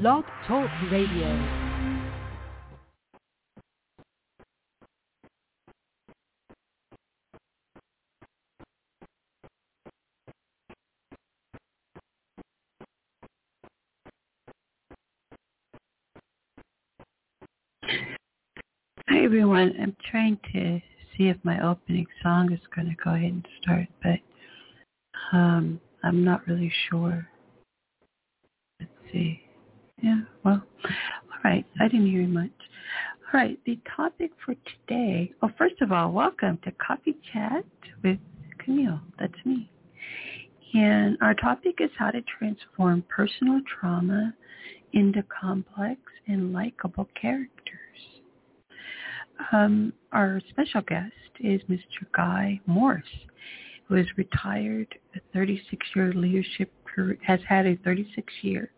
Blog Talk Radio. Hi everyone. I'm trying to see if my opening song is going to go ahead and start, but um, I'm not really sure. Let's see. Yeah, well, all right. I didn't hear much. All right, the topic for today. Well, first of all, welcome to Coffee Chat with Camille. That's me. And our topic is how to transform personal trauma into complex and likable characters. Um, our special guest is Mr. Guy Morris, who is retired, a 36-year leadership has had a 36-year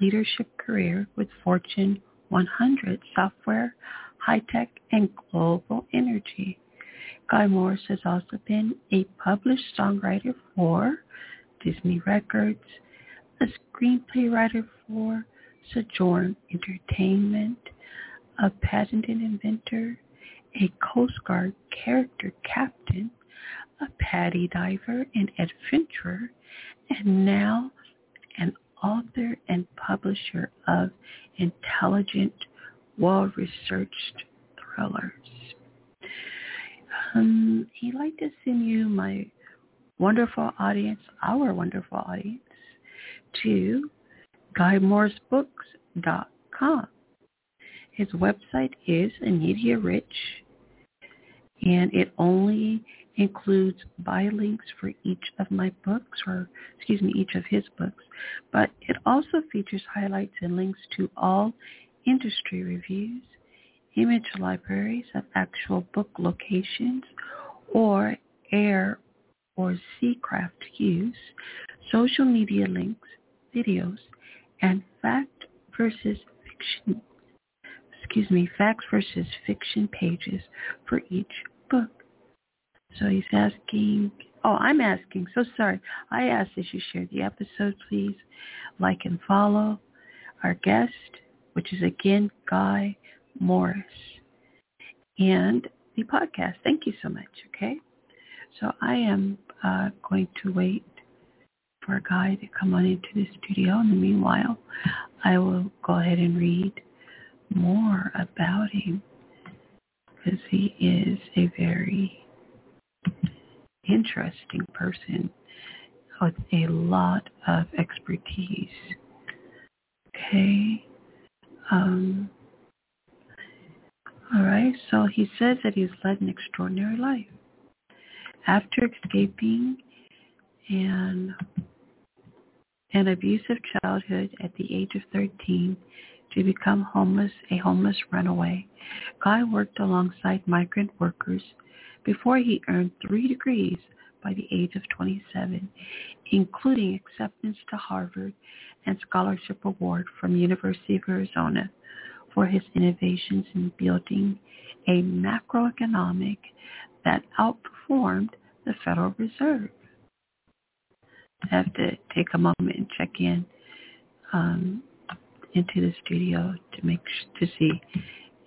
leadership career with Fortune 100 software, high-tech, and global energy. Guy Morris has also been a published songwriter for Disney Records, a screenplay writer for Sojourn Entertainment, a patented inventor, a Coast Guard character captain, a PADI diver and adventurer, and now an author and publisher of intelligent, well-researched thrillers. Um, he'd like to send you my wonderful audience, our wonderful audience, to GuyMorrisBooks.com. His website is Anita Rich, and it only includes buy links for each of my books, or excuse me, each of his books, but it also features highlights and links to all industry reviews, image libraries of actual book locations, or air or seacraft use, social media links, videos, and fact versus fiction excuse me, facts versus fiction pages for each book. So he's asking, oh, I'm asking, so sorry. I ask that you share the episode, please. Like and follow our guest, which is again Guy Morris, and the podcast. Thank you so much, okay? So I am uh, going to wait for a guy to come on into the studio. In the meanwhile, I will go ahead and read more about him because he is a very interesting person with a lot of expertise. Okay. Um, all right. So he says that he's led an extraordinary life. After escaping an, an abusive childhood at the age of 13, to become homeless, a homeless runaway. Guy worked alongside migrant workers before he earned three degrees by the age of 27, including acceptance to Harvard and scholarship award from University of Arizona for his innovations in building a macroeconomic that outperformed the Federal Reserve. I have to take a moment and check in um, into the studio to make to see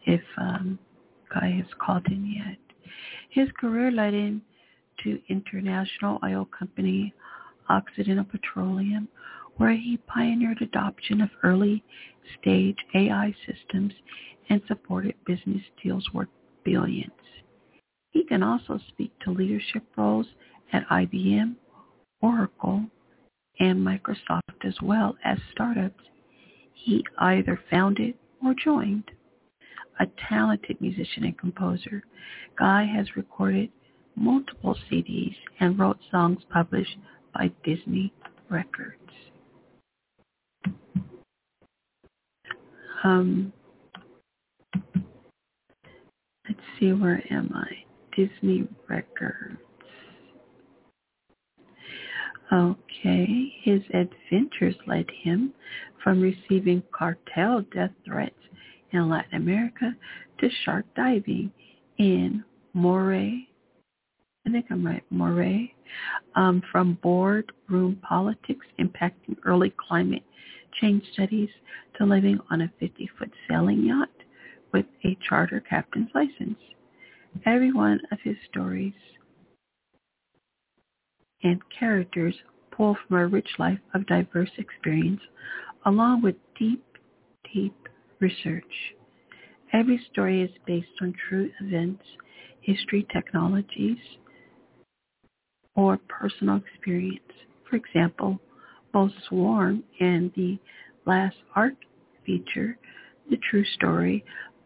if um, Guy has called in yet. His career led him to international oil company Occidental Petroleum, where he pioneered adoption of early stage AI systems and supported business deals worth billions. He can also speak to leadership roles at IBM, Oracle, and Microsoft as well as startups he either founded or joined. A talented musician and composer, Guy has recorded multiple CDs and wrote songs published by Disney Records. Um, let's see, where am I? Disney Records. Okay, his adventures led him from receiving cartel death threats in Latin America to shark diving in Moray, I think I'm right, Moray, um, from boardroom politics impacting early climate change studies to living on a 50-foot sailing yacht with a charter captain's license. Every one of his stories and characters pull from a rich life of diverse experience along with deep, deep research. Every story is based on true events, history, technologies, or personal experience. For example, both Swarm and the Last Ark feature the true story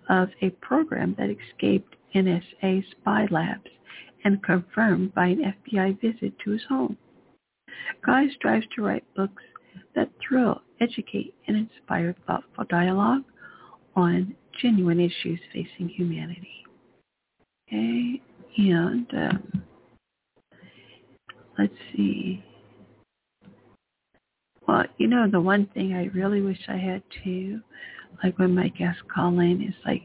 of a program that escaped NSA spy labs and confirmed by an FBI visit to his home. Guy strives to write books that thrill, educate, and inspire thoughtful dialogue on genuine issues facing humanity. Okay, and um, let's see. Well, you know, the one thing I really wish I had too, like when my guests call in, is like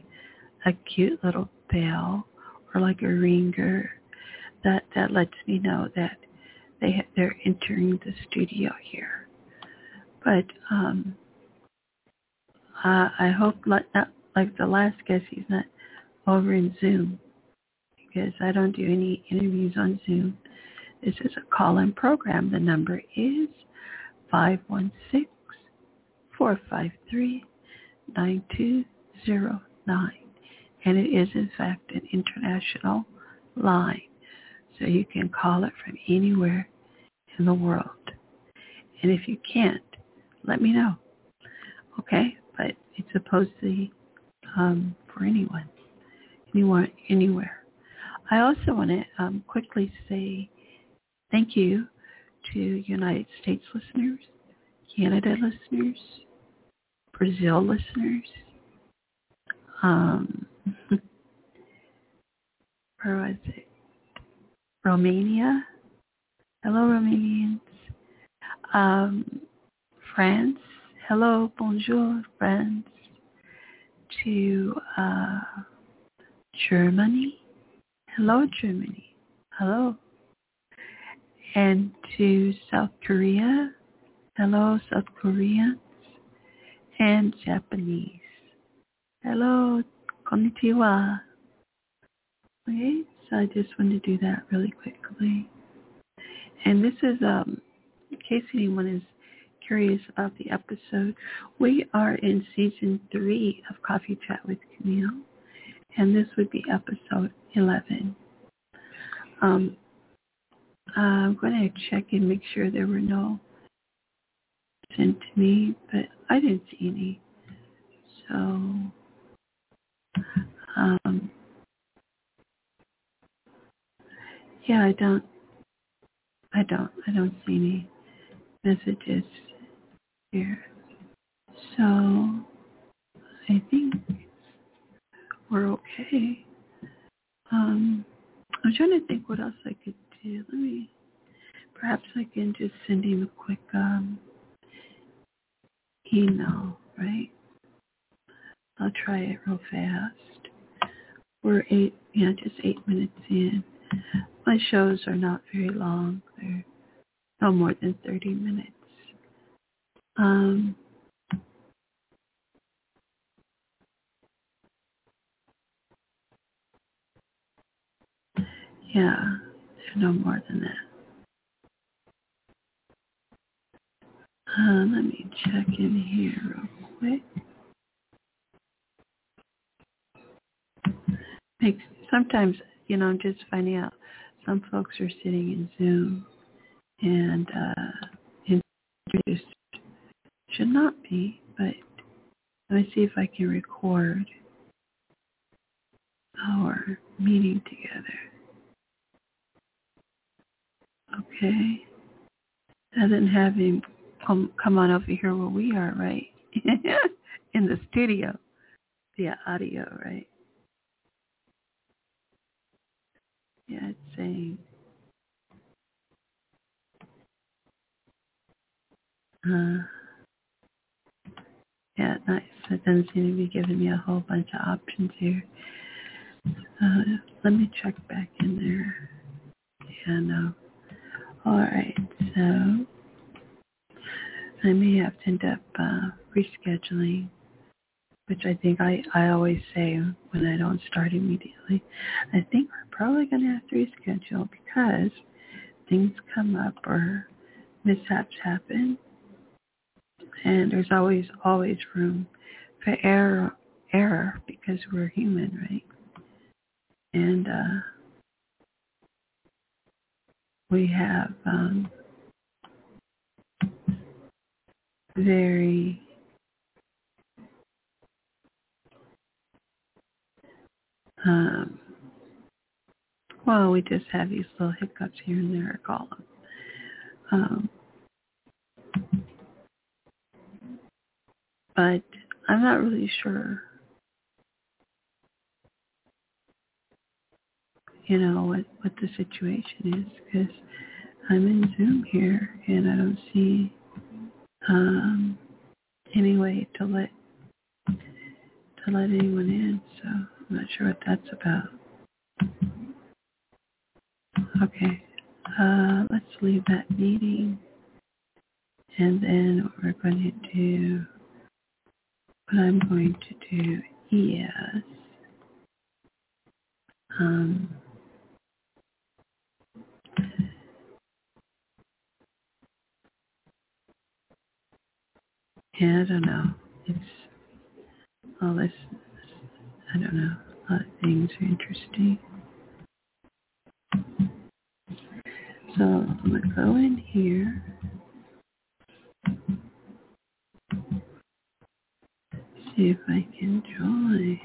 a cute little bell or like a ringer that that lets me know that they they're entering the studio here. But um, uh, I hope like not like the last guest, he's not over in Zoom because I don't do any interviews on Zoom. This is a call-in program. The number is 516 453 9209 and it is in fact an international line. So you can call it from anywhere in the world. And if you can't, let me know. Okay? It's supposed to be um, for anyone, anyone, anywhere. I also want to um, quickly say thank you to United States listeners, Canada listeners, Brazil listeners, um, where was it? Romania. Hello, Romanians. Um, France. Hello, bonjour, friends, To uh, Germany. Hello, Germany. Hello. And to South Korea. Hello, South Koreans. And Japanese. Hello, konnichiwa. Okay, so I just wanted to do that really quickly. And this is, um, in case anyone is curious about the episode, we are in season three of Coffee Chat with Camille, and this would be episode 11. Um, I'm going to check and make sure there were no sent to me, but I didn't see any. So um, yeah, I don't, I don't, I don't see any messages here. So I think we're okay. Um, I'm trying to think what else I could do. Let me, perhaps I can just send him a quick um, email, right? I'll try it real fast. We're eight, yeah, just eight minutes in. My shows are not very long. They're no more than 30 minutes. Um, yeah, they're no more than that. Uh, let me check in here real quick. makes sometimes you know I'm just finding out some folks are sitting in Zoom and uh not be, but let me see if I can record our meeting together. Okay. Doesn't have him come come on over here where we are, right? in the studio. Via audio, right? Yeah, it's saying. Uh, yeah, nice. It doesn't seem to be giving me a whole bunch of options here. Uh, let me check back in there. Yeah, no. All right, so I may have to end up uh, rescheduling, which I think I, I always say when I don't start immediately. I think we're probably going to have to reschedule because things come up or mishaps happen. And there's always, always room for error, error because we're human, right? And uh, we have um, very um, well, we just have these little hiccups here and there, I call them. Um, but I'm not really sure, you know, what, what the situation is because I'm in Zoom here and I don't see um, any way to let to let anyone in. So I'm not sure what that's about. Okay, uh, let's leave that meeting, and then what we're going to do. What I'm going to do is. Um, yeah, I don't know. It's all this, I don't know. A lot of things are interesting. So I'm going to go in here. See if I can join.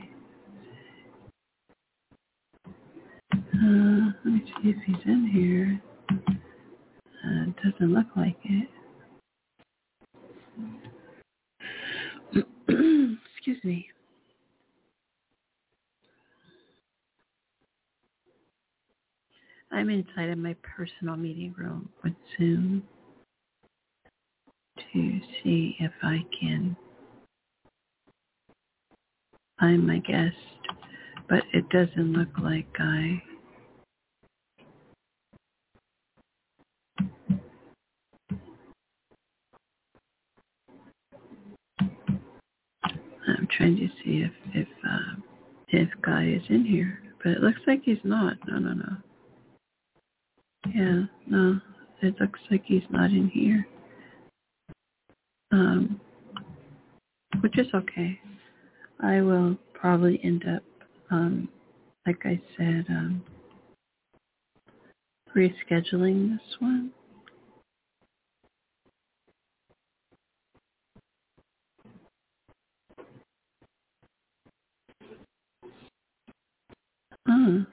Uh, let me see if he's in here. Uh, doesn't look like it. Excuse me. I'm inside of my personal meeting room with Zoom to see if I can find my guest, but it doesn't look like I I'm trying to see if if uh, if Guy is in here, but it looks like he's not. No, no, no. Yeah, no, it looks like he's not in here. Um, which is okay. I will probably end up, um, like I said, um, rescheduling this one. Huh.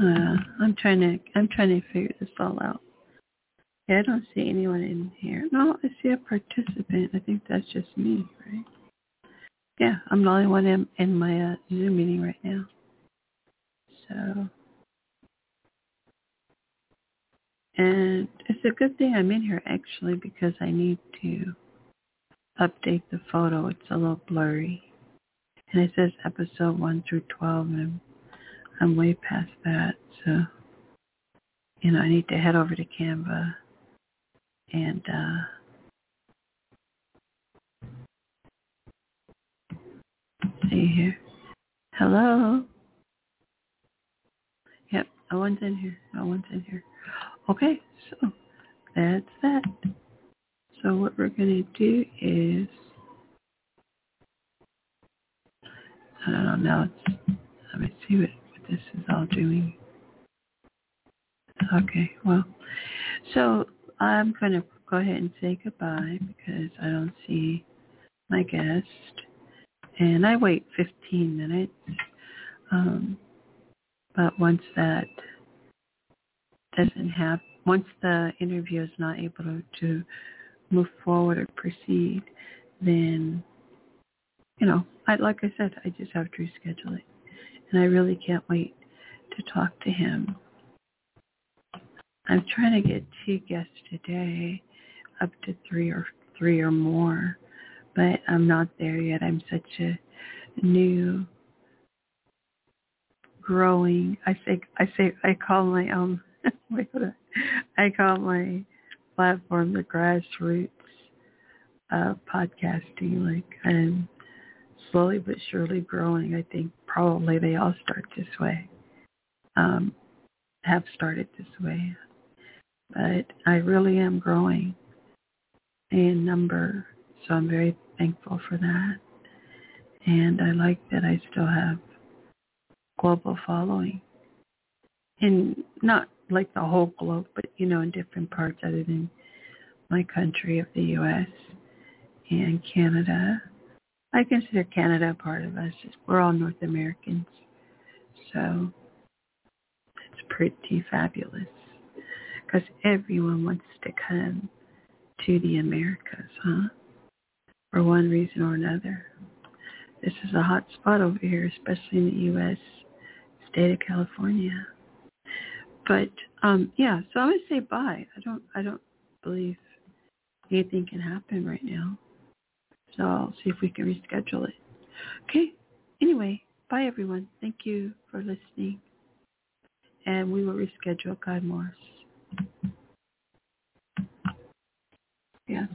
Uh, I'm trying to I'm trying to figure this all out. Yeah, I don't see anyone in here. No, I see a participant. I think that's just me, right? Yeah, I'm the only one in, in my uh, Zoom meeting right now. So, and it's a good thing I'm in here actually because I need to update the photo. It's a little blurry, and it says episode one through twelve, and I'm way past that, so you know I need to head over to Canva and uh, see here. Hello. Yep, no one's in here. No one's in here. Okay, so that's that. So what we're going to do is, I don't know, now let me see what, what this is all doing. Okay, well, so I'm going to go ahead and say goodbye because I don't see my guest. And I wait 15 minutes. Um, but once that doesn't have, once the interview is not able to, to move forward or proceed, then, you know, I, like I said, I just have to reschedule it and I really can't wait to talk to him. I'm trying to get two guests today, up to three or three or more, but I'm not there yet. I'm such a new growing. I say I say I call my um I call my platform the grassroots uh, podcasting. Like I'm slowly but surely growing. I think probably they all start this way. Um, have started this way, but I really am growing in number, so I'm very thankful for that. And I like that I still have global following. And not like the whole globe, but you know, in different parts other than my country of the US and Canada. I consider Canada part of us. We're all North Americans. So it's pretty fabulous because everyone wants to come to the Americas, huh? For one reason or another. This is a hot spot over here, especially in the U.S. state of California. But um, yeah, so I'm gonna say bye. I don't, I don't believe anything can happen right now. So I'll see if we can reschedule it. Okay. Anyway, bye everyone. Thank you for listening. And we will reschedule Guy Morris. Yeah.